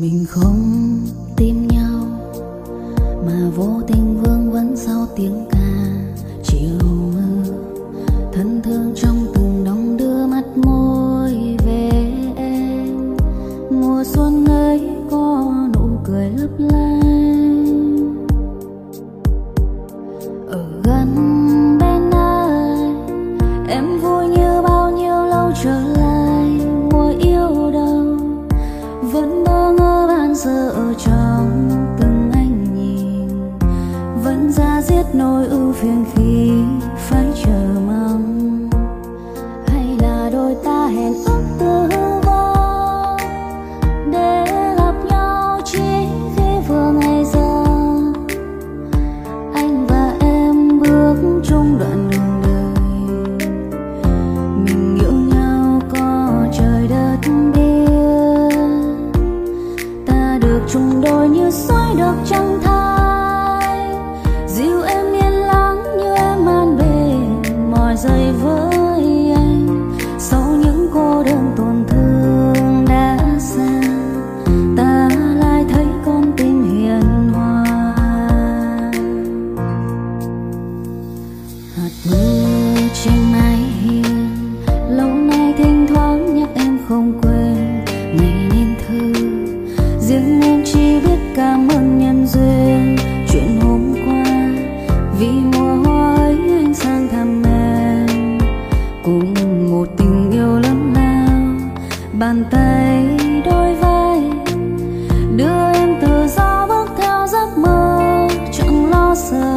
mình không tìm nhau, mà vô tình vương vấn sau tiếng ca. Chiều mưa thân thương trong nỗi ưu phiền khi phải chờ mong. Hay là đôi ta hẹn ước bàn tay đôi vai, đưa em tự do bước theo giấc mơ, chẳng lo sợ.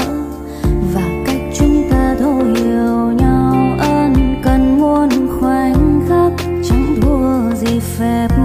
Và cách chúng ta thấu hiểu nhau ân cần nguồn khoảnh khắc, chẳng thua gì phép.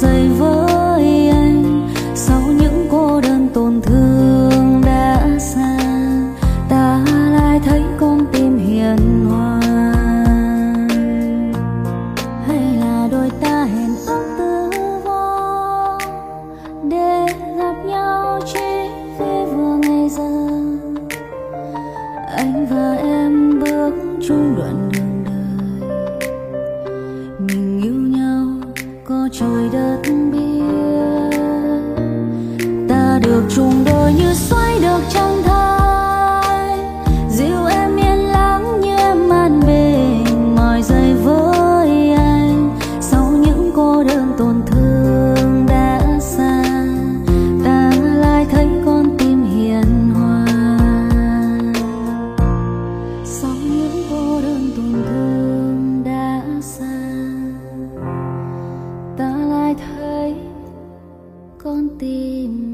dày với anh. Sau những cô đơn tổn thương đã xa, ta lại thấy con tim hiền hòa hay là đôi ta hẹn ước trời đất biết. Ta được chung đôi như xoay được trái tim